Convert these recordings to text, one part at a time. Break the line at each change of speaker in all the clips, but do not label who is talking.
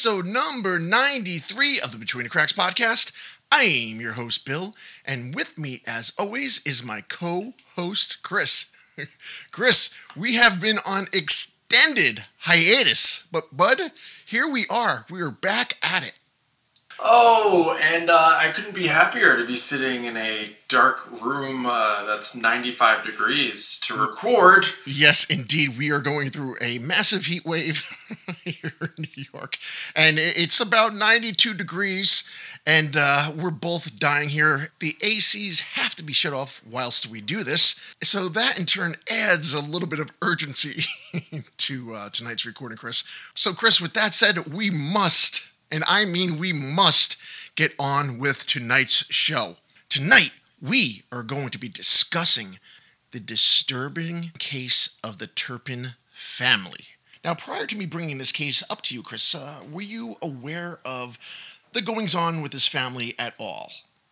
episode number 93 of the Between the Cracks podcast. I am your host, Bill, and with me, as always, is my co host, Chris. Chris, we have been on extended hiatus, but bud, here we are. We are back at it.
Oh, and uh, I couldn't be happier to be sitting in a dark room uh, that's 95 degrees to record.
Yes, indeed. We are going through a massive heat wave here in New York, and it's about 92 degrees, and uh, we're both dying here. The ACs have to be shut off whilst we do this, so that in turn adds a little bit of urgency to uh, tonight's recording, Chris. So, Chris, with that said, we must and I mean we must get on with tonight's show. Tonight, we are going to be discussing the disturbing case of the Turpin family. Now, prior to me bringing this case up to you, Chris, uh, were you aware of the goings on with this family at all?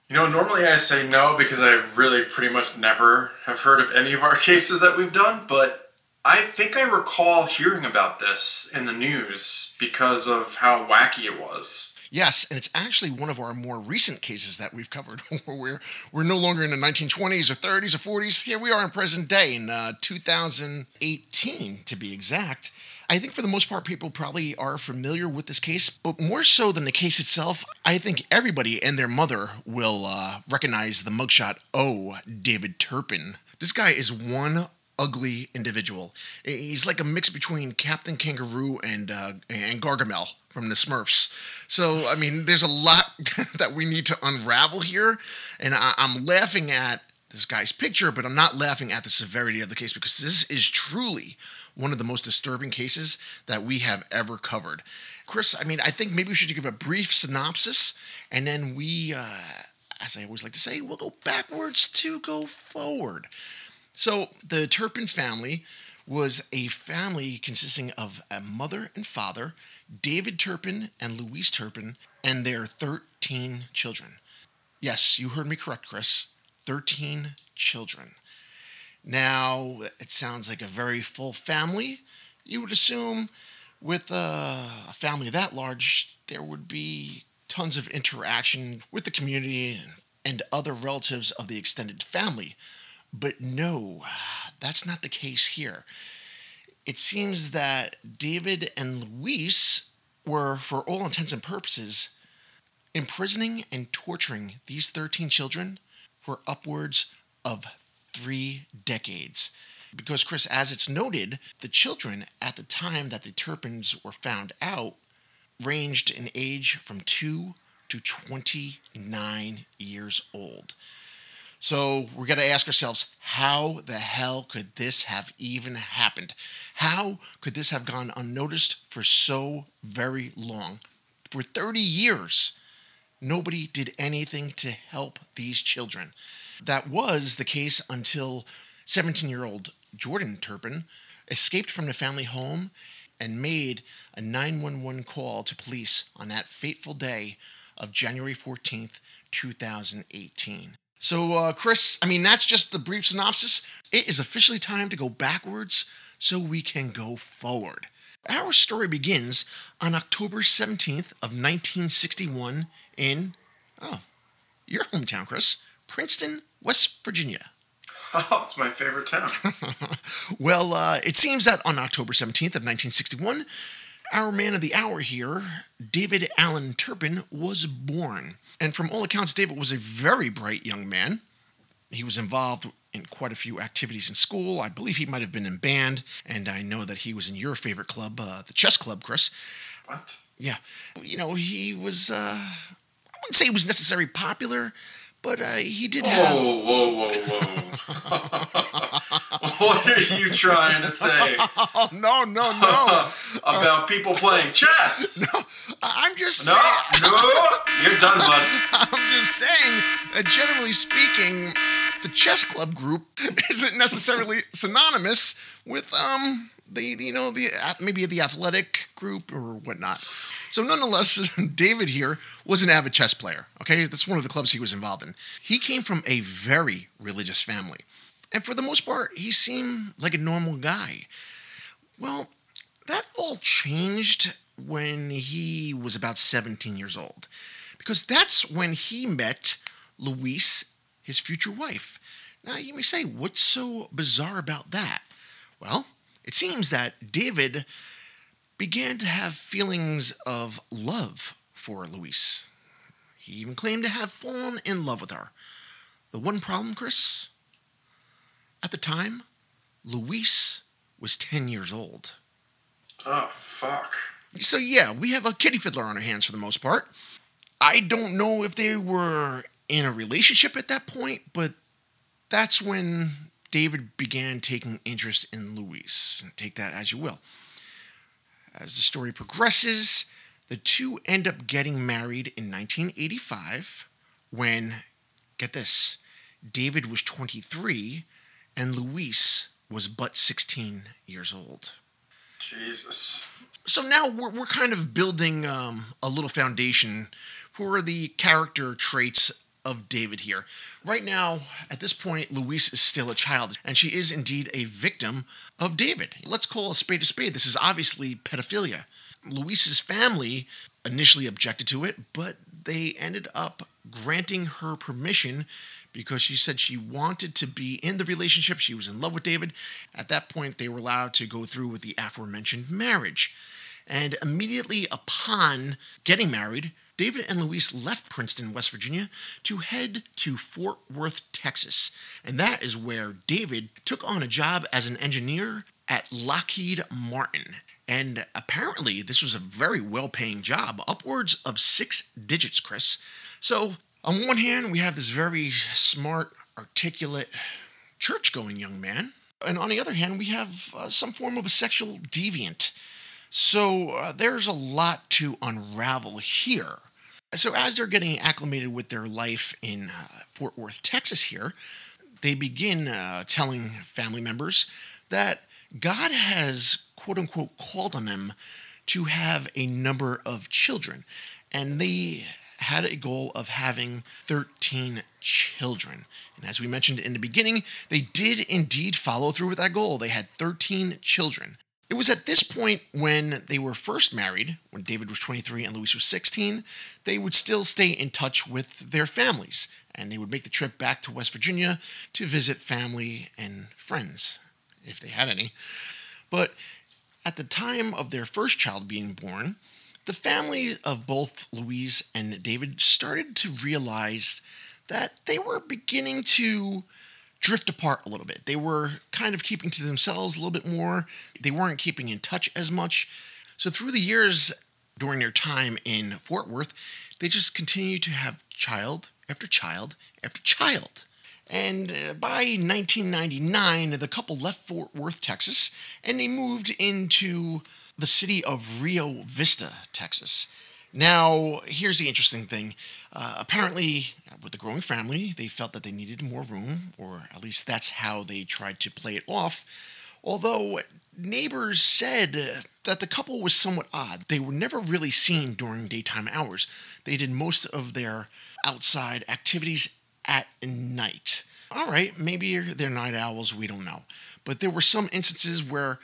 You know, normally I say no because I really pretty much never have heard of any of our cases that we've done, but I think I recall hearing about this in the news because of how wacky it was.
Yes, and it's actually one of our more recent cases that we've covered, where we're, we're no longer in the 1920s or 30s or 40s. Here we are in present day, in uh, 2018 to be exact. I think for the most part, people probably are familiar with this case, but more so than the case itself, I think everybody and their mother will uh, recognize the mugshot O. David Turpin. This guy is one ugly individual. He's like a mix between Captain Kangaroo and uh, and Gargamel from the Smurfs. So I mean, there's a lot that we need to unravel here, and I, I'm laughing at this guy's picture, but I'm not laughing at the severity of the case because this is truly one of the most disturbing cases that we have ever covered. Chris, I mean, I think maybe we should give a brief synopsis, and then we, uh, as I always like to say, we'll go backwards to go forward. So the Turpin family was a family consisting of a mother and father, David Turpin and Louise Turpin, and their 13 children. Yes, you heard me correct, Chris. 13 children. Now, it sounds like a very full family. You would assume with a family that large, there would be tons of interaction with the community and other relatives of the extended family. But no, that's not the case here. It seems that David and Louise were, for all intents and purposes, imprisoning and torturing these 13 children for upwards of three decades. Because, Chris, as it's noted, the children at the time that the Turpins were found out ranged in age from 2 to 29 years old. So we're going to ask ourselves how the hell could this have even happened? How could this have gone unnoticed for so very long? For 30 years, nobody did anything to help these children. That was the case until 17 year old Jordan Turpin escaped from the family home and made a 911 call to police on that fateful day of January 14th, 2018. So, uh, Chris, I mean, that's just the brief synopsis. It is officially time to go backwards so we can go forward. Our story begins on October 17th of 1961 in, oh, your hometown, Chris, Princeton, West Virginia.
Oh, it's my favorite town.
well, uh, it seems that on October 17th of 1961, our man of the hour here, David Allen Turpin, was born. And from all accounts, David was a very bright young man. He was involved in quite a few activities in school. I believe he might have been in band, and I know that he was in your favorite club, uh, the chess club, Chris.
What?
Yeah. You know, he was, uh, I wouldn't say he was necessarily popular, but uh, he did have.
Whoa, whoa, whoa, whoa. what are you trying to say?
Oh, no, no, no.
About people playing chess?
No, I'm just
No,
saying.
no, you're done, bud.
I'm just saying, that generally speaking, the chess club group isn't necessarily synonymous with um the you know the maybe the athletic group or whatnot. So nonetheless, David here was an avid chess player. Okay, that's one of the clubs he was involved in. He came from a very religious family, and for the most part, he seemed like a normal guy. Well, that all changed when he was about 17 years old, because that's when he met Louise, his future wife. Now, you may say, what's so bizarre about that? Well, it seems that David began to have feelings of love for Louise. He even claimed to have fallen in love with her. The one problem, Chris? At the time, Louise was 10 years old.
Oh, fuck.
So, yeah, we have a kiddie fiddler on our hands for the most part. I don't know if they were in a relationship at that point, but that's when David began taking interest in Louise. Take that as you will. As the story progresses, the two end up getting married in 1985 when, get this, David was 23 and Louise was but 16 years old.
Jesus.
So now we're, we're kind of building um, a little foundation for the character traits of David here. Right now, at this point, Louise is still a child, and she is indeed a victim of David. Let's call a spade a spade. This is obviously pedophilia. Louise's family initially objected to it, but they ended up granting her permission because she said she wanted to be in the relationship. She was in love with David. At that point, they were allowed to go through with the aforementioned marriage. And immediately upon getting married, David and Louise left Princeton, West Virginia, to head to Fort Worth, Texas. And that is where David took on a job as an engineer at Lockheed Martin. And apparently, this was a very well paying job, upwards of six digits, Chris. So, on one hand, we have this very smart, articulate, church going young man. And on the other hand, we have uh, some form of a sexual deviant. So, uh, there's a lot to unravel here. So, as they're getting acclimated with their life in uh, Fort Worth, Texas, here, they begin uh, telling family members that God has, quote unquote, called on them to have a number of children. And they had a goal of having 13 children. And as we mentioned in the beginning, they did indeed follow through with that goal. They had 13 children. It was at this point when they were first married, when David was 23 and Louise was 16, they would still stay in touch with their families and they would make the trip back to West Virginia to visit family and friends, if they had any. But at the time of their first child being born, the family of both Louise and David started to realize that they were beginning to drift apart a little bit. They were kind of keeping to themselves a little bit more. They weren't keeping in touch as much. So through the years during their time in Fort Worth, they just continued to have child after child after child. And uh, by 1999, the couple left Fort Worth, Texas, and they moved into the city of Rio Vista, Texas. Now, here's the interesting thing. Uh, apparently, with the growing family, they felt that they needed more room, or at least that's how they tried to play it off. Although neighbors said that the couple was somewhat odd. They were never really seen during daytime hours. They did most of their outside activities at night. All right, maybe they're night owls, we don't know. But there were some instances where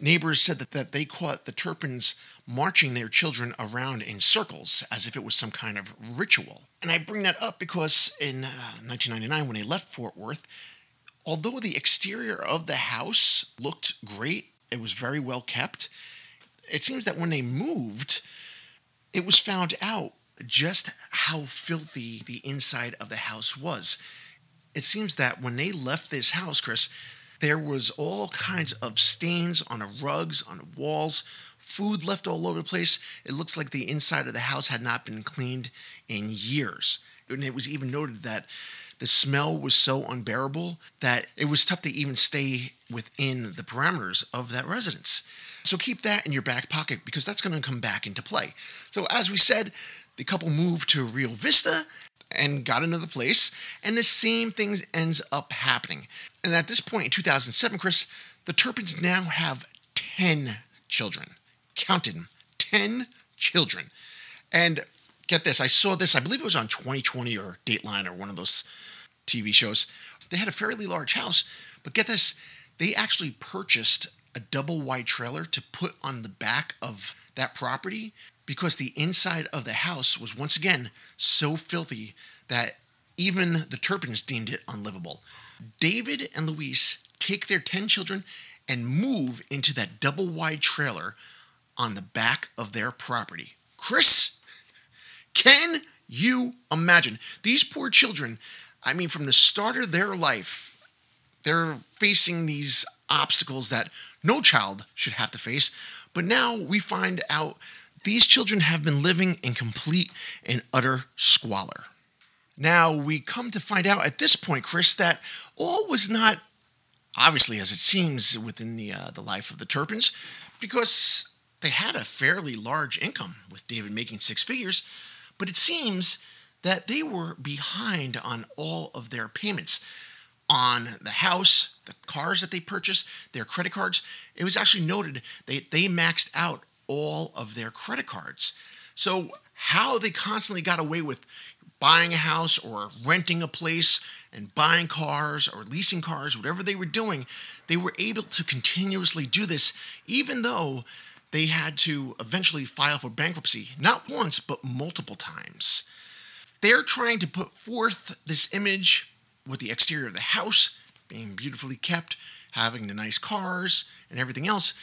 neighbors said that, that they caught the Turpins marching their children around in circles as if it was some kind of ritual. And I bring that up because in uh, 1999, when they left Fort Worth, although the exterior of the house looked great, it was very well kept, it seems that when they moved, it was found out just how filthy the inside of the house was. It seems that when they left this house, Chris, there was all kinds of stains on the rugs, on the walls, food left all over the place. It looks like the inside of the house had not been cleaned in years. And it was even noted that the smell was so unbearable that it was tough to even stay within the parameters of that residence. So keep that in your back pocket because that's going to come back into play. So, as we said, the couple moved to Rio Vista and got another place, and the same things ends up happening. And at this point in 2007, Chris, the Turpins now have 10 children. Counted them, 10 children. And get this, I saw this, I believe it was on 2020 or Dateline or one of those TV shows. They had a fairly large house, but get this, they actually purchased a double wide trailer to put on the back of that property because the inside of the house was once again so filthy that even the Turpins deemed it unlivable. David and Louise take their 10 children and move into that double wide trailer on the back of their property. Chris, can you imagine? These poor children, I mean, from the start of their life, they're facing these obstacles that no child should have to face. But now we find out these children have been living in complete and utter squalor. Now we come to find out at this point, Chris, that all was not obviously as it seems within the uh, the life of the Turpins, because they had a fairly large income with David making six figures, but it seems that they were behind on all of their payments on the house, the cars that they purchased, their credit cards. It was actually noted they, they maxed out all of their credit cards. So, how they constantly got away with buying a house or renting a place and buying cars or leasing cars, whatever they were doing, they were able to continuously do this, even though they had to eventually file for bankruptcy, not once, but multiple times. They're trying to put forth this image with the exterior of the house being beautifully kept, having the nice cars and everything else.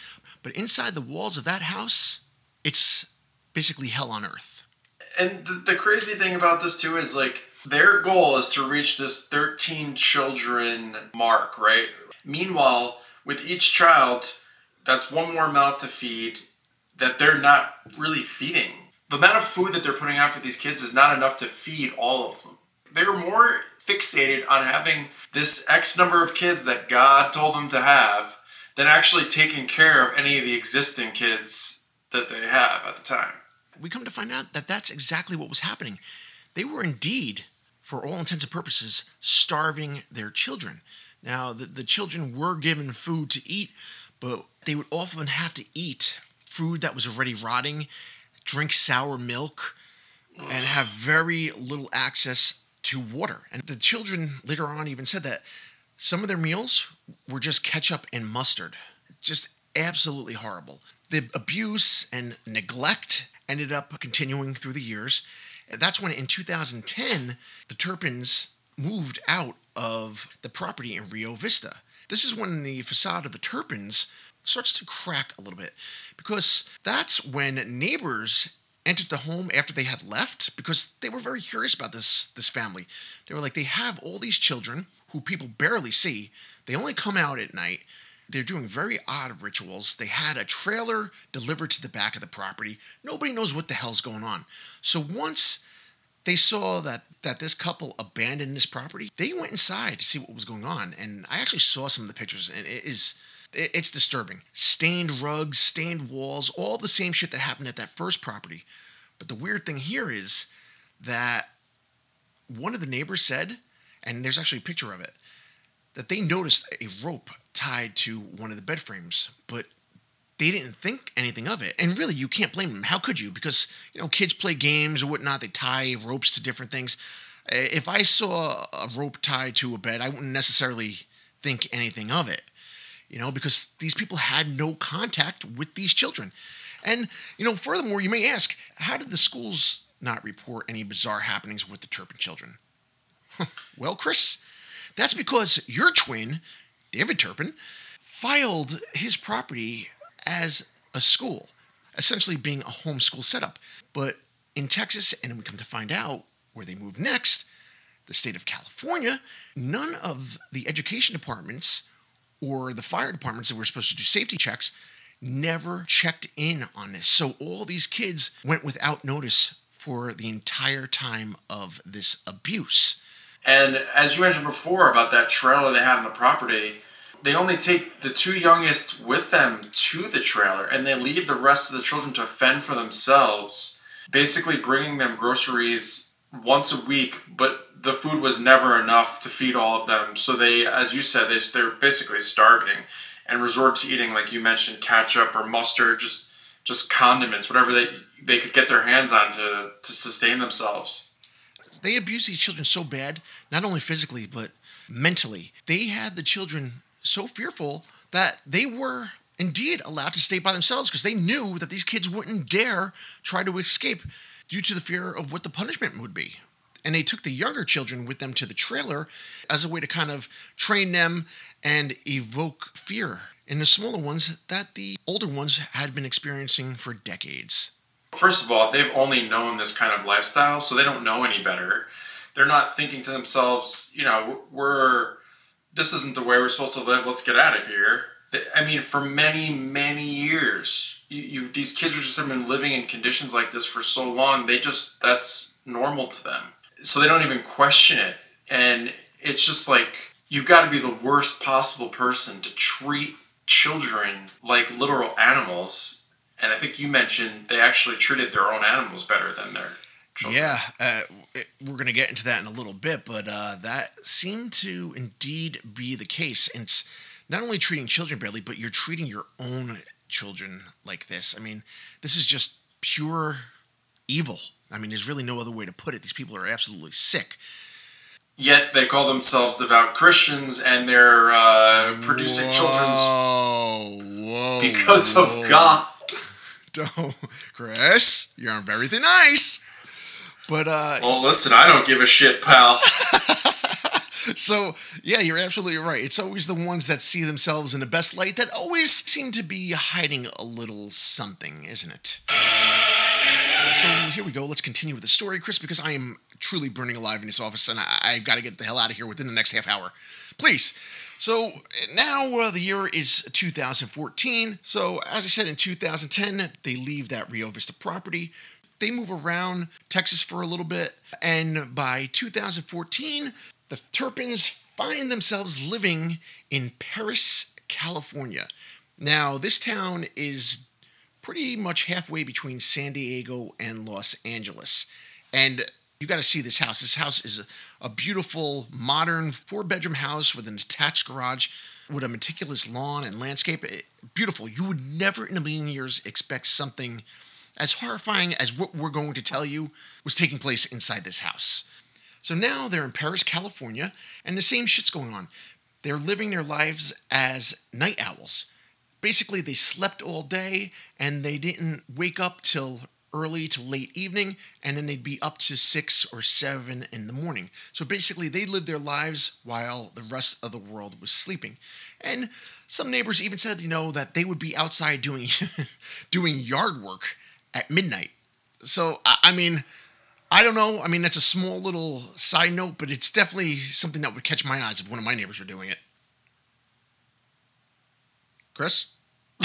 But inside the walls of that house, it's basically hell on earth.
And the, the crazy thing about this, too, is like their goal is to reach this 13 children mark, right? Meanwhile, with each child, that's one more mouth to feed that they're not really feeding. The amount of food that they're putting out for these kids is not enough to feed all of them. They're more fixated on having this X number of kids that God told them to have than actually taking care of any of the existing kids that they have at the time.
We come to find out that that's exactly what was happening. They were indeed, for all intents and purposes, starving their children. Now, the, the children were given food to eat, but they would often have to eat food that was already rotting, drink sour milk, and have very little access to water. And the children later on even said that some of their meals were just ketchup and mustard. Just absolutely horrible. The abuse and neglect ended up continuing through the years. That's when in 2010, the Turpins moved out of the property in Rio Vista. This is when the facade of the Turpins starts to crack a little bit because that's when neighbors entered the home after they had left because they were very curious about this this family. They were like they have all these children who people barely see. They only come out at night. They're doing very odd rituals. They had a trailer delivered to the back of the property. Nobody knows what the hell's going on. So once they saw that that this couple abandoned this property, they went inside to see what was going on. And I actually saw some of the pictures, and it is it's disturbing. Stained rugs, stained walls, all the same shit that happened at that first property. But the weird thing here is that one of the neighbors said, and there's actually a picture of it, that they noticed a rope tied to one of the bed frames, but they didn't think anything of it. And really, you can't blame them. How could you? Because, you know, kids play games or whatnot, they tie ropes to different things. If I saw a rope tied to a bed, I wouldn't necessarily think anything of it you know, because these people had no contact with these children. And, you know, furthermore, you may ask, how did the schools not report any bizarre happenings with the Turpin children? well, Chris, that's because your twin, David Turpin, filed his property as a school, essentially being a homeschool setup. But in Texas, and we come to find out where they moved next, the state of California, none of the education departments or the fire departments that were supposed to do safety checks never checked in on this. So all these kids went without notice for the entire time of this abuse.
And as you mentioned before about that trailer they had on the property, they only take the two youngest with them to the trailer and they leave the rest of the children to fend for themselves, basically bringing them groceries once a week, but the food was never enough to feed all of them. So they, as you said, they, they're basically starving and resort to eating, like you mentioned, ketchup or mustard, just just condiments, whatever they they could get their hands on to to sustain themselves.
They abuse these children so bad, not only physically but mentally. They had the children so fearful that they were indeed allowed to stay by themselves because they knew that these kids wouldn't dare try to escape due to the fear of what the punishment would be. And they took the younger children with them to the trailer as a way to kind of train them and evoke fear in the smaller ones that the older ones had been experiencing for decades.
First of all, they've only known this kind of lifestyle, so they don't know any better. They're not thinking to themselves, you know, we're this isn't the way we're supposed to live. Let's get out of here. I mean, for many, many years, you, you these kids just have been living in conditions like this for so long. They just that's normal to them, so they don't even question it. And it's just like you've got to be the worst possible person to treat children like literal animals. And I think you mentioned they actually treated their own animals better than their children.
Yeah, uh, it, we're going to get into that in a little bit, but uh, that seemed to indeed be the case. And it's not only treating children badly, but you're treating your own children like this. I mean, this is just pure evil. I mean, there's really no other way to put it. These people are absolutely sick.
Yet they call themselves devout Christians and they're uh, producing whoa, children's
whoa,
because whoa. of God.
Don't, Chris, you're very nice. But uh,
well, listen, I don't give a shit, pal.
so yeah, you're absolutely right. It's always the ones that see themselves in the best light that always seem to be hiding a little something, isn't it? So here we go. Let's continue with the story, Chris, because I am truly burning alive in this office, and I, I got to get the hell out of here within the next half hour. Please. So now uh, the year is 2014. So as I said, in 2010, they leave that Rio Vista property. They move around Texas for a little bit, and by 2014, the Turpins find themselves living in Perris, California. Now, this town is pretty much halfway between San Diego and Los Angeles. And you got to see this house. This house is a, a beautiful, modern four bedroom house with an attached garage with a meticulous lawn and landscape. It, beautiful. You would never in a million years expect something as horrifying as what we're going to tell you was taking place inside this house. So now they're in Perris, California, and the same shit's going on. They're living their lives as night owls. Basically, they slept all day and they didn't wake up till early to late evening, and then they'd be up to six or seven in the morning. So basically, they lived their lives while the rest of the world was sleeping. And some neighbors even said, you know, that they would be outside doing doing yard work at midnight. So I mean, I don't know. I mean, that's a small little side note, but it's definitely something that would catch my eyes if one of my neighbors were doing it. Chris?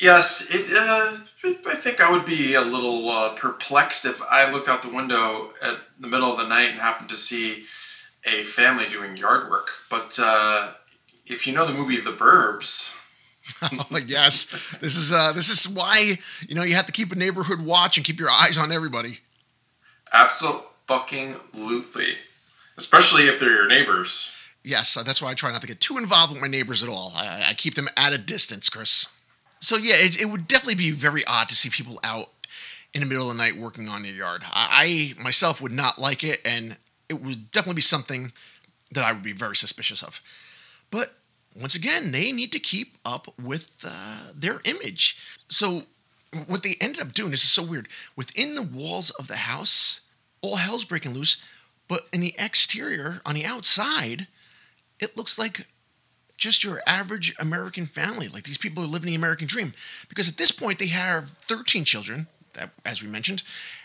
yes, it. Uh, I think I would be a little uh, perplexed if I looked out the window at the middle of the night and happened to see a family doing yard work. But uh, if you know the movie of The Burbs,
oh, yes, this is uh, this is why you know you have to keep a neighborhood watch and keep your eyes on everybody.
Absolutely, especially if they're your neighbors.
Yes, uh, that's why I try not to get too involved with my neighbors at all. I, I keep them at a distance, Chris. So yeah, it, it, would definitely be very odd to see people out in the middle of the night working on your yard. I, I myself would not like it, and it would definitely be something that I would be very suspicious of. But once again, they need to keep up with uh, their image. So, what they ended up doing, this is so weird, within the walls of the house, all hell's breaking loose, but in the exterior, on the outside, it looks like just your average American family. Like these people are living the American dream. Because at this point, they have 13 children, as we mentioned,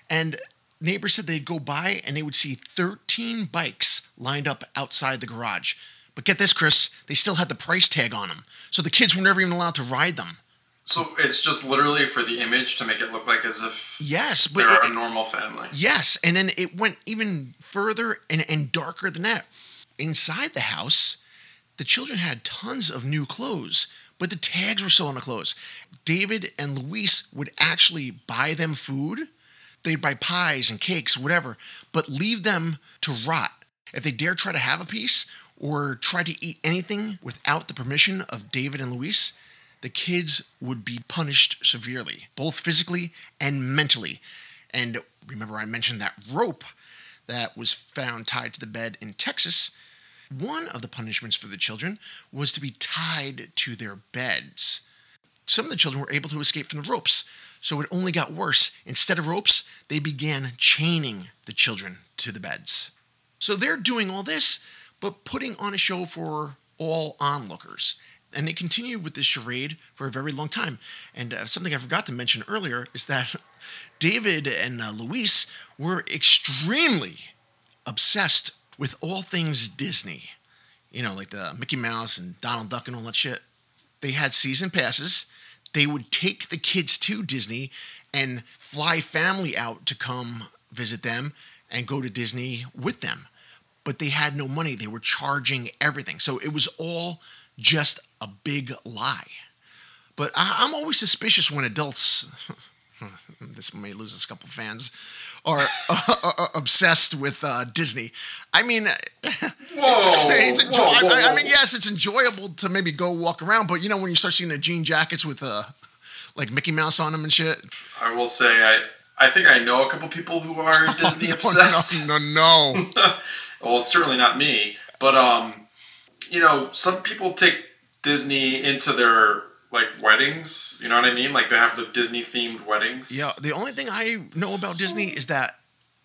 and neighbors said they'd go by and they would see 13 bikes lined up outside the garage but get this, Chris, they still had the price tag on them. So the kids were never even allowed to ride them.
So it's just literally for the image to make it look like as if
yes,
but they're it, a normal family.
Yes, and then it went even further and, and darker than that. Inside the house, the children had tons of new clothes, but the tags were still on the clothes. David and Louise would actually buy them food. They'd buy pies and cakes, whatever, but leave them to rot. If they dare try to have a piece, or try to eat anything without the permission of David and Louise, the kids would be punished severely, both physically and mentally. And remember, I mentioned that rope that was found tied to the bed in Texas. One of the punishments for the children was to be tied to their beds. Some of the children were able to escape from the ropes, so it only got worse. Instead of ropes, they began chaining the children to the beds. So they're doing all this, but putting on a show for all onlookers. And they continued with this charade for a very long time. And uh, something I forgot to mention earlier is that David and uh, Louise were extremely obsessed with all things Disney. You know, like the Mickey Mouse and Donald Duck and all that shit. They had season passes. They would take the kids to Disney and fly family out to come visit them and go to Disney with them. But they had no money. They were charging everything. So it was all just a big lie. But I, am always suspicious when adults, this may lose us a couple fans, are uh, obsessed with uh, Disney. I mean,
whoa, it's enjoy- whoa, whoa,
whoa, I mean, yes, it's enjoyable to maybe go walk around, but you know when you start seeing the jean jackets with uh, like Mickey Mouse on them and shit.
I will say I I think I know a couple people who are Disney no, obsessed.
No, no. no.
Well, it's certainly not me, but um, you know, some people take Disney into their like weddings. You know what I mean? Like they have the Disney themed weddings.
Yeah. The only thing I know about so... Disney is that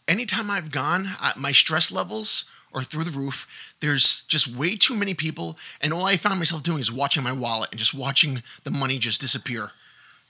anytime I've gone, my stress levels are through the roof. There's just way too many people, and all I found myself doing is watching my wallet and just watching the money just disappear.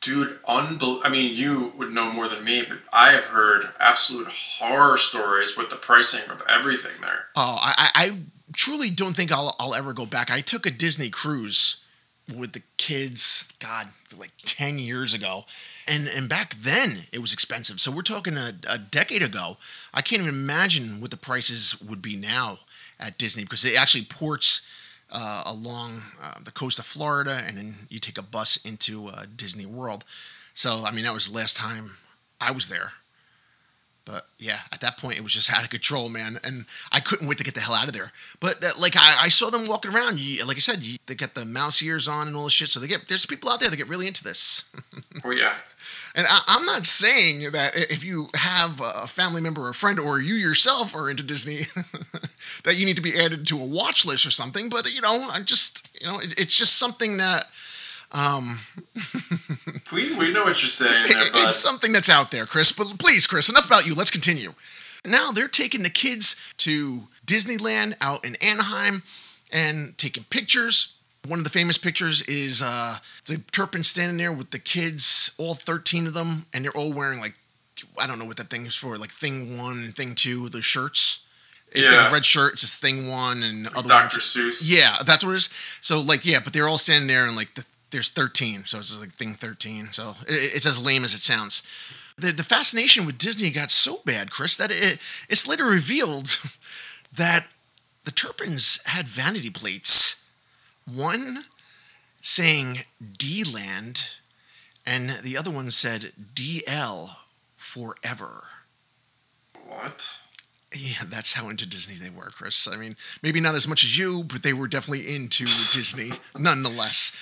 Dude, unbel- I mean, you would know more than me, but I have heard absolute horror stories with the pricing of everything there.
Oh, I, I truly don't think I'll, I'll ever go back. I took a Disney cruise with the kids, God, like 10 years ago. And, and back then it was expensive. So we're talking a, a decade ago. I can't even imagine what the prices would be now at Disney because it actually ports uh, along uh, the coast of Florida, and then you take a bus into uh, Disney World. So, I mean, that was the last time I was there. But yeah, at that point, it was just out of control, man. And I couldn't wait to get the hell out of there. But uh, like, I, I, saw them walking around. You, like I said, you, they got the mouse ears on and all this shit. So they get there's people out there that get really into this.
oh yeah.
And I, am not saying that if you have a family member or a friend or you yourself are into Disney, that you need to be added to a watch list or something. But you know, I'm just you know, it, it's just something that. Um,
we we know what you're saying. There,
bud. It's something that's out there, Chris. But please, Chris, enough about you. Let's continue. Now they're taking the kids to Disneyland out in Anaheim and taking pictures one of the famous pictures is uh, the Turpin standing there with the kids, all 13 of them, and they're all wearing like, I don't know what that thing is for, like thing one and thing two, the shirts. It's yeah. like a red shirt. It's just thing one and
like other Dr. Seuss.
Yeah, that's what it is. So like, yeah, but they're all standing there and like the, there's 13, so it's like thing 13. So it, it's as lame as it sounds. The, the fascination with Disney got so bad, Chris, that it, it's later revealed that the Turpins had vanity plates one saying D Land, and the other one said DL forever.
What?
Yeah, that's how into Disney they were, Chris. I mean, maybe not as much as you, but they were definitely into Disney nonetheless.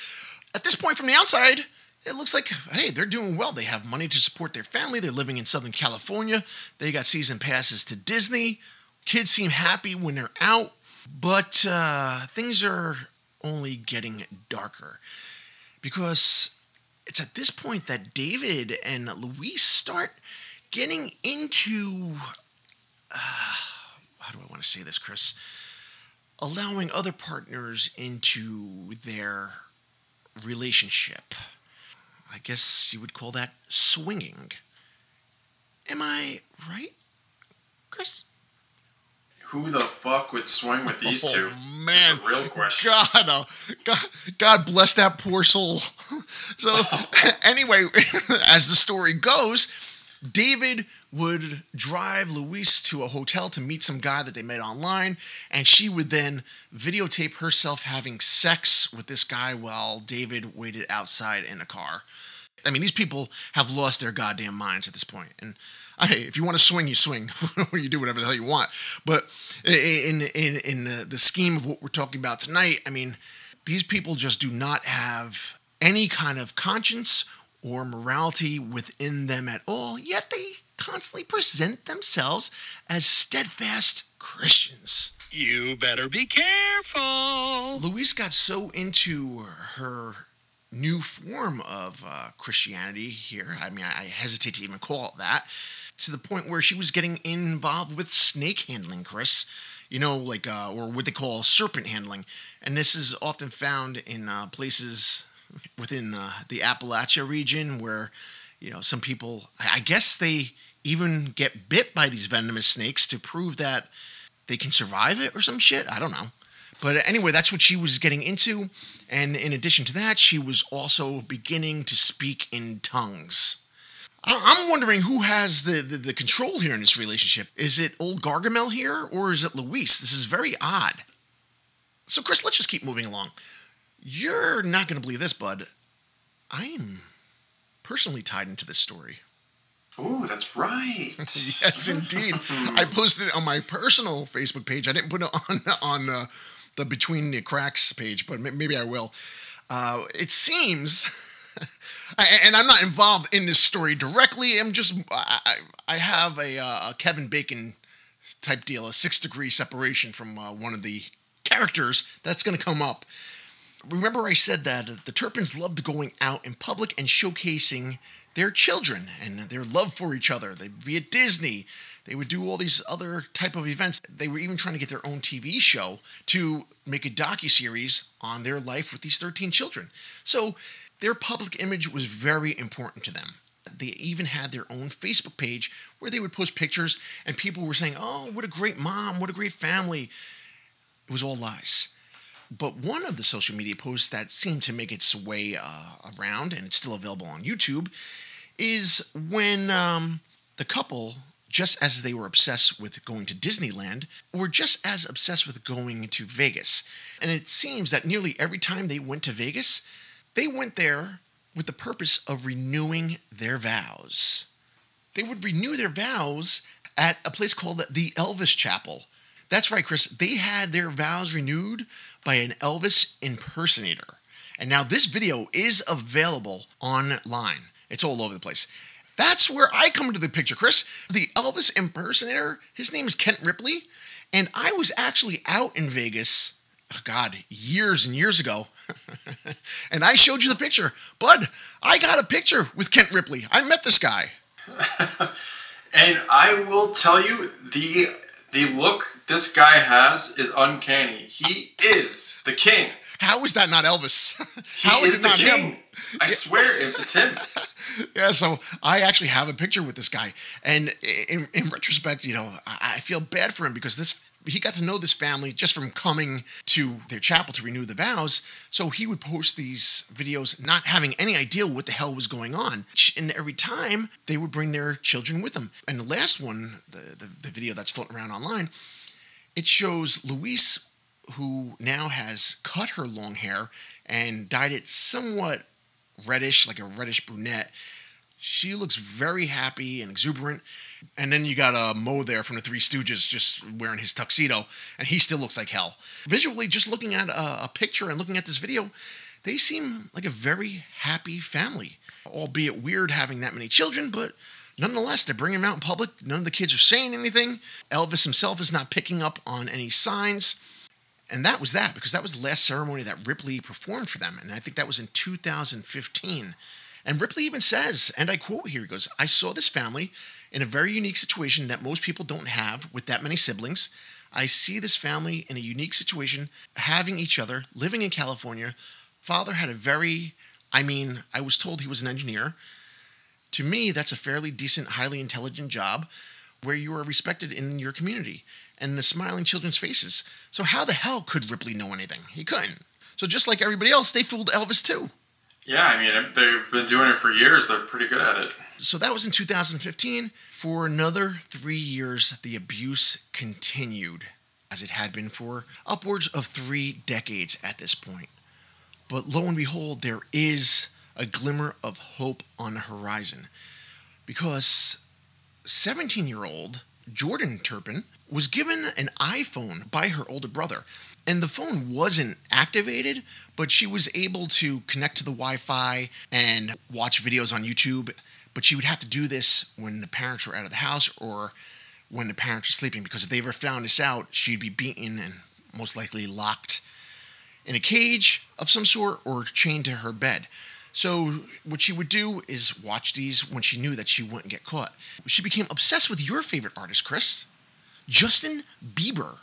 At this point, from the outside, it looks like, hey, they're doing well. They have money to support their family. They're living in Southern California. They got season passes to Disney. Kids seem happy when they're out, but uh, things are only getting darker. Because it's at this point that David and Louise start getting into. Uh, how do I want to say this, Chris? Allowing other partners into their relationship. I guess you would call that swinging. Am I right, Chris?
who the fuck would swing with these oh, two?
Man,
real question.
God, uh, God, God bless that poor soul. so, anyway, as the story goes, David would drive Louise to a hotel to meet some guy that they met online, and she would then videotape herself having sex with this guy while David waited outside in a car. I mean, these people have lost their goddamn minds at this point. and hey, if you want to swing, you swing, or you do whatever the hell you want. But in in in the scheme of what we're talking about tonight, I mean, these people just do not have any kind of conscience or morality within them at all. Yet they constantly present themselves as steadfast Christians.
You better be careful.
Louise got so into her new form of uh, Christianity here. I mean, I hesitate to even call it that. To the point where she was getting involved with snake handling, Chris. You know, like, uh, or what they call serpent handling. And this is often found in uh, places within uh, the Appalachia region where, you know, some people, I guess they even get bit by these venomous snakes to prove that they can survive it or some shit. I don't know. But anyway, that's what she was getting into. And in addition to that, she was also beginning to speak in tongues. I'm wondering who has the, the, the, control here in this relationship. Is it old Gargamel here, or is it Louise? This is very odd. So, Chris, let's just keep moving along. You're not going to believe this, bud. I am personally tied into this story.
Oh, that's right.
yes, indeed. I posted it on my personal Facebook page. I didn't put it on on uh, the Between the Cracks page, but maybe I will. Uh, it seems, and I'm not involved in this story directly. I'm just I, I have a, uh, a Kevin Bacon type deal, a six degree separation from uh, one of the characters that's going to come up. Remember, I said that the Turpins loved going out in public and showcasing their children and their love for each other. They'd be at Disney. They would do all these other type of events. They were even trying to get their own TV show to make a docu series on their life with these 13 children. So their public image was very important to them. They even had their own Facebook page where they would post pictures, and people were saying, "Oh, what a great mom! What a great family!" It was all lies. But one of the social media posts that seemed to make its way uh, around, and it's still available on YouTube, is when um, the couple, just as they were obsessed with going to Disneyland, were just as obsessed with going to Vegas. And it seems that nearly every time they went to Vegas, they went there with the purpose of renewing their vows. They would renew their vows at a place called the Elvis Chapel. That's right, Chris. They had their vows renewed by an Elvis impersonator. And now this video is available online. It's all over the place. That's where I come into the picture, Chris. The Elvis impersonator, his name is Kent Ripley. And I was actually out in Vegas, oh God, years and years ago. and I showed you the picture. Bud, I got a picture with Kent Ripley. I met this guy.
and I will tell you, the the look this guy has is uncanny. He is the king.
How is that not Elvis?
How is, is it not king. him? I swear it's him.
yeah, so I actually have a picture with this guy, and in, in retrospect, you know, I, I feel bad for him because this he got to know this family just from coming to their chapel to renew the vows. So he would post these videos not having any idea what the hell was going on. And every time they would bring their children with them. And the last one, the, the, the video that's floating around online, it shows Louise, who now has cut her long hair and dyed it somewhat reddish, like a reddish brunette. She looks very happy and exuberant. And then you got a uh, Moe there from the Three Stooges just wearing his tuxedo, and he still looks like hell. Visually, just looking at a, a picture and looking at this video, they seem like a very happy family. Albeit weird having that many children, but nonetheless, they're bringing them out in public. None of the kids are saying anything. Elvis himself is not picking up on any signs. And that was that, because that was the last ceremony that Ripley performed for them. And I think that was in 2015. And Ripley even says, and I quote here, he goes, I saw this family in a very unique situation that most people don't have with that many siblings. I see this family in a unique situation, having each other, living in California. Father had a very, I mean, I was told he was an engineer. To me, that's a fairly decent, highly intelligent job where you are respected in your community and the smiling children's faces. So, how the hell could Ripley know anything? He couldn't. So, just like everybody else, they fooled Elvis too.
Yeah, I mean, they've been doing it for years. They're pretty good at it.
So that was in 2015. For another three years, the abuse continued, as it had been for upwards of three decades at this point. But lo and behold, there is a glimmer of hope on the horizon because 17 year old Jordan Turpin was given an iPhone by her older brother and the phone wasn't activated, but she was able to connect to the Wi Fi and watch videos on YouTube. But she would have to do this when the parents were out of the house or when the parents were sleeping because if they ever found this out, she'd be beaten and most likely locked in a cage of some sort or chained to her bed. So what she would do is watch these when she knew that she wouldn't get caught. She became obsessed with your favorite artist, Chris, Justin Bieber.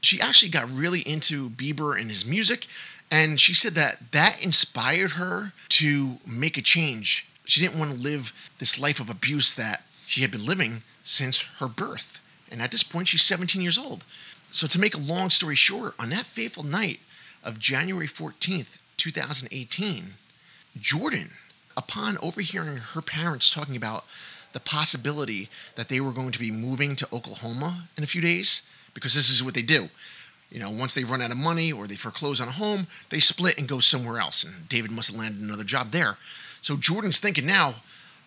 She actually got really into Bieber and his music, and she said that that inspired her to make a change. She didn't want to live this life of abuse that she had been living since her birth. And at this point, she's 17 years old. So, to make a long story short, on that fateful night of January 14th, 2018, Jordan, upon overhearing her parents talking about the possibility that they were going to be moving to Oklahoma in a few days, because this is what they do. You know, once they run out of money or they foreclose on a home, they split and go somewhere else. And David must have landed another job there. So Jordan's thinking now,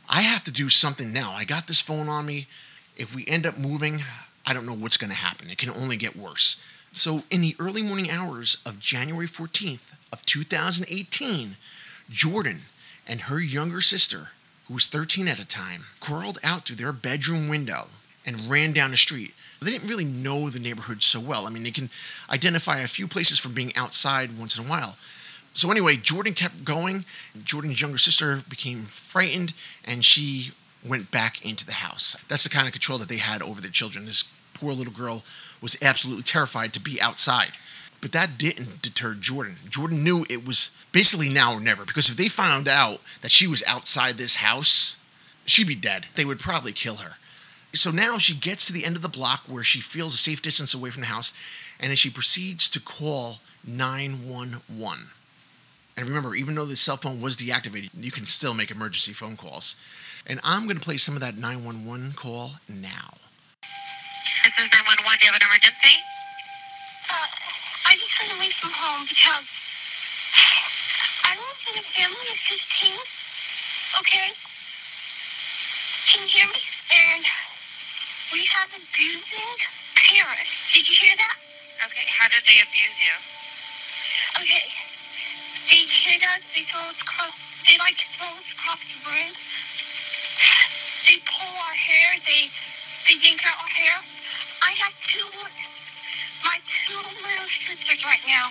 I have to do something now. I got this phone on me. If we end up moving, I don't know what's going to happen. It can only get worse. So in the early morning hours of January 14th of 2018, Jordan and her younger sister, who was 13 at the time, crawled out through their bedroom window and ran down the street. They didn't really know the neighborhood so well. I mean, they can identify a few places from being outside once in a while. So, anyway, Jordan kept going. Jordan's younger sister became frightened and she went back into the house. That's the kind of control that they had over their children. This poor little girl was absolutely terrified to be outside. But that didn't deter Jordan. Jordan knew it was basically now or never because if they found out that she was outside this house, she'd be dead. They would probably kill her. So now she gets to the end of the block where she feels a safe distance away from the house, and then she proceeds to call 911. And remember, even though the cell phone was deactivated, you can still make emergency phone calls. And I'm going to play some of that 911 call now.
This is 911. Do you have an emergency?
Uh, I just ran away from home because I live in a family of 15. Okay? Can you hear me? And we have abusing parents. Did you hear that?
Okay, how did they abuse you?
Okay. They hit us. They throw us across. They like to throw us across the room. They pull our hair. They they yank out our hair. I have two. My two little sisters right now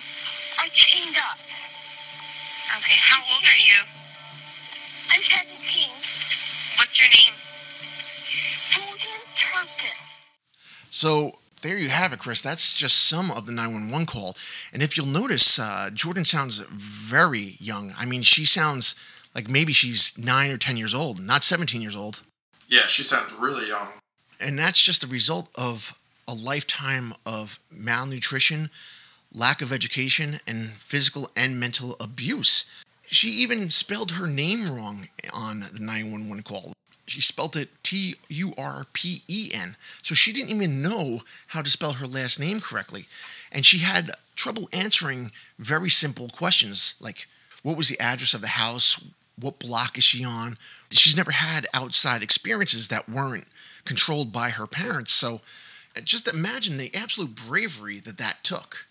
are chained up.
Okay, how old are you?
I'm 17.
What's your name?
Jordan Turpin.
So there you have it, Chris. That's just some of the 911 call. And if you'll notice, uh, Jordan sounds very young. I mean, she sounds like maybe she's nine or 10 years old, not 17 years old.
Yeah, she sounds really young.
And that's just the result of a lifetime of malnutrition, lack of education, and physical and mental abuse. She even spelled her name wrong on the 911 call. She spelled it T U R P E N. So she didn't even know how to spell her last name correctly. And she had trouble answering very simple questions like what was the address of the house? What block is she on? She's never had outside experiences that weren't controlled by her parents. So uh, just imagine the absolute bravery that that took.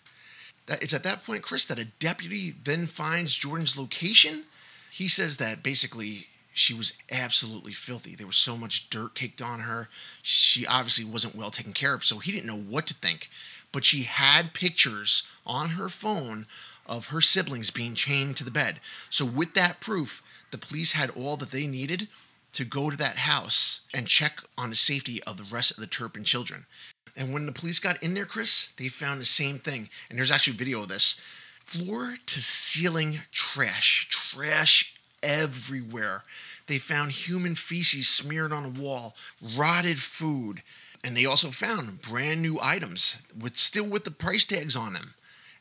It's at that point, Chris, that a deputy then finds Jordan's location. He says that basically she was absolutely filthy. There was so much dirt caked on her. She obviously wasn't well taken care of, so he didn't know what to think. But she had pictures on her phone of her siblings being chained to the bed. So, with that proof, the police had all that they needed to go to that house and check on the safety of the rest of the Turpin children. And when the police got in there, Chris, they found the same thing. And there's actually video of this floor to ceiling trash, trash everywhere. They found human feces smeared on a wall, rotted food, and they also found brand new items with still with the price tags on them.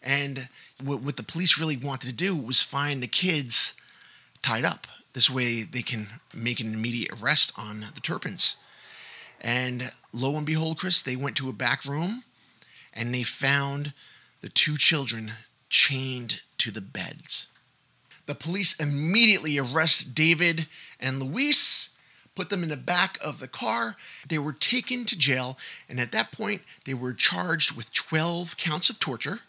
And what, what the police really wanted to do was find the kids tied up. This way they can make an immediate arrest on the Turpins. And lo and behold, Chris, they went to a back room and they found the two children chained to the beds. The police immediately arrest David and Louise, put them in the back of the car. They were taken to jail, and at that point, they were charged with 12 counts of torture,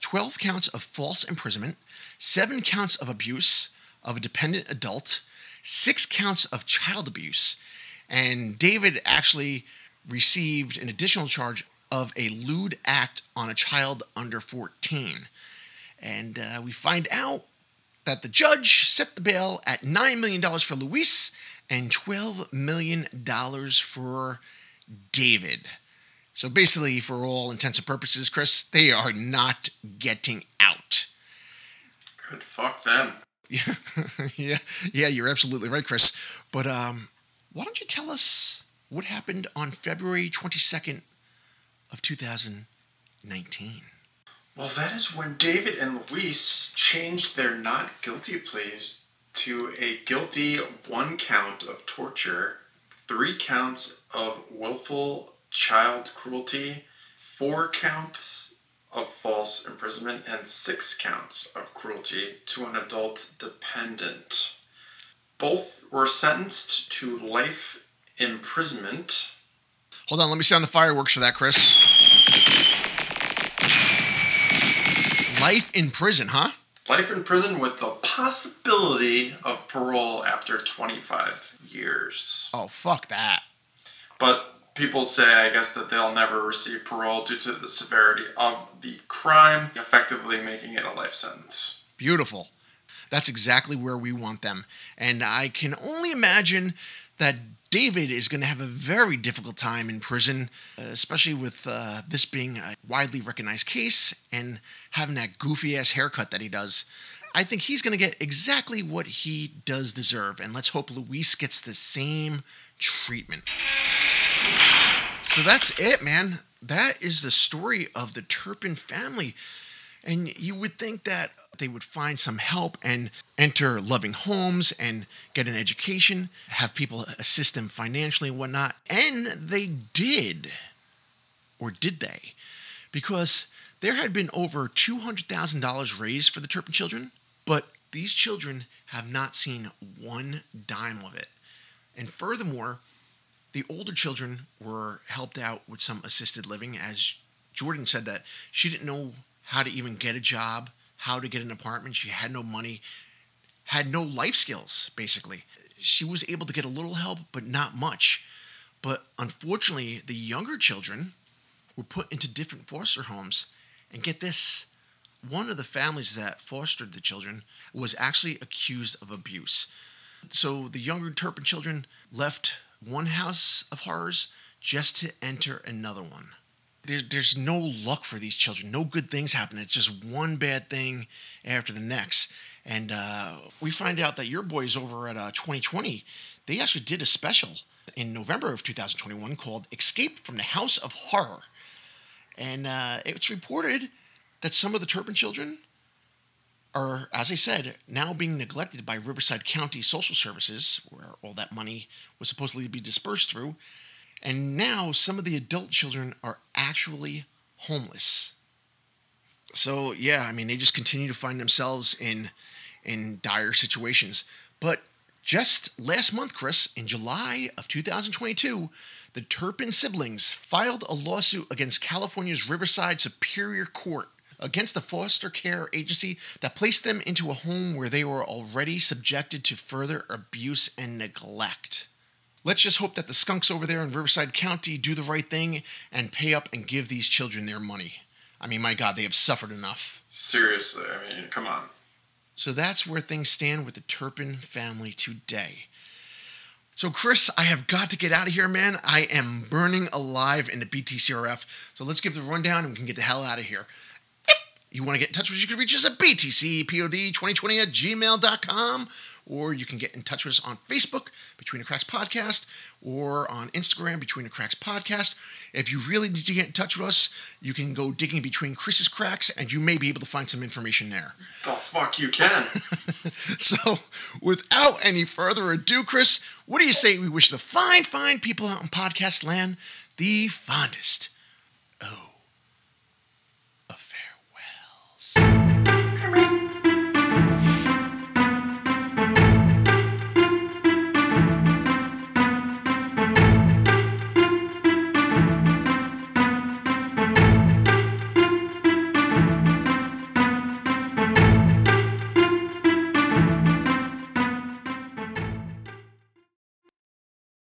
12 counts of false imprisonment, seven counts of abuse of a dependent adult, six counts of child abuse. And David actually received an additional charge of a lewd act on a child under 14. And uh, we find out that the judge set the bail at $9 million for Louise and $12 million for David. So basically, for all intents and purposes, Chris, they are not getting out.
Good fuck them.
Yeah, yeah, yeah. You're absolutely right, Chris. But um, why don't you tell us what happened on February 22nd of 2019?
Well, that is when David and Louise changed their not guilty pleas to a guilty one count of torture, three counts of willful child cruelty, four counts of false imprisonment, and six counts of cruelty to an adult dependent. Both were sentenced to life imprisonment.
Hold on, let me sound the fireworks for that, Chris. Life in prison, huh?
Life in prison with the possibility of parole after 25 years.
Oh, fuck that.
But people say, I guess, that they'll never receive parole due to the severity of the crime, effectively making it a life sentence.
Beautiful. That's exactly where we want them. And I can only imagine that David is going to have a very difficult time in prison, uh, especially with uh, this being a widely recognized case and having that goofy ass haircut that he does. I think he's going to get exactly what he does deserve. And let's hope Louise gets the same treatment. So that's it, man. That is the story of the Turpin family. And you would think that they would find some help and enter loving homes and get an education, have people assist them financially and whatnot. And they did. Or did they? Because there had been over $200,000 raised for the Turpin children, but these children have not seen one dime of it. And furthermore, the older children were helped out with some assisted living, as Jordan said that she didn't know how to even get a job, how to get an apartment. She had no money, had no life skills, basically. She was able to get a little help, but not much. But unfortunately, the younger children were put into different foster homes. And get this one of the families that fostered the children was actually accused of abuse. So the younger Turpin children left one house of horrors just to enter another one. There, there's no luck for these children. No good things happen. It's just one bad thing after the next. And uh, we find out that your boys over at uh, 2020, they actually did a special in November of 2021 called Escape from the House of Horror. And uh, it's reported that some of the Turpin children are, as I said, now being neglected by Riverside County Social Services, where all that money was supposedly to be dispersed through. And now some of the adult children are actually homeless. So yeah, I mean they just continue to find themselves in in dire situations. But just last month, Chris, in July of 2022, the Turpin siblings filed a lawsuit against California's Riverside Superior Court against the foster care agency that placed them into a home where they were already subjected to further abuse and neglect. Let's just hope that the skunks over there in Riverside County do the right thing and pay up and give these children their money. I mean, my God, they have suffered enough.
Seriously, I mean, come on.
So that's where things stand with the Turpin family today. So, Chris, I have got to get out of here, man. I am burning alive in the BTCRF. So let's give the rundown and we can get the hell out of here. If you want to get in touch with us, you can reach us at btcpod2020 at gmail.com or you can get in touch with us on Facebook, Between the Cracks Podcast, or on Instagram, Between the Cracks Podcast. If you really need to get in touch with us, you can go digging between Chris's cracks, and you may be able to find some information there.
The fuck, you can.
so, without any further ado, Chris, what do you say we wish the fine, fine people out in podcast land the fondest? Oh, farewells.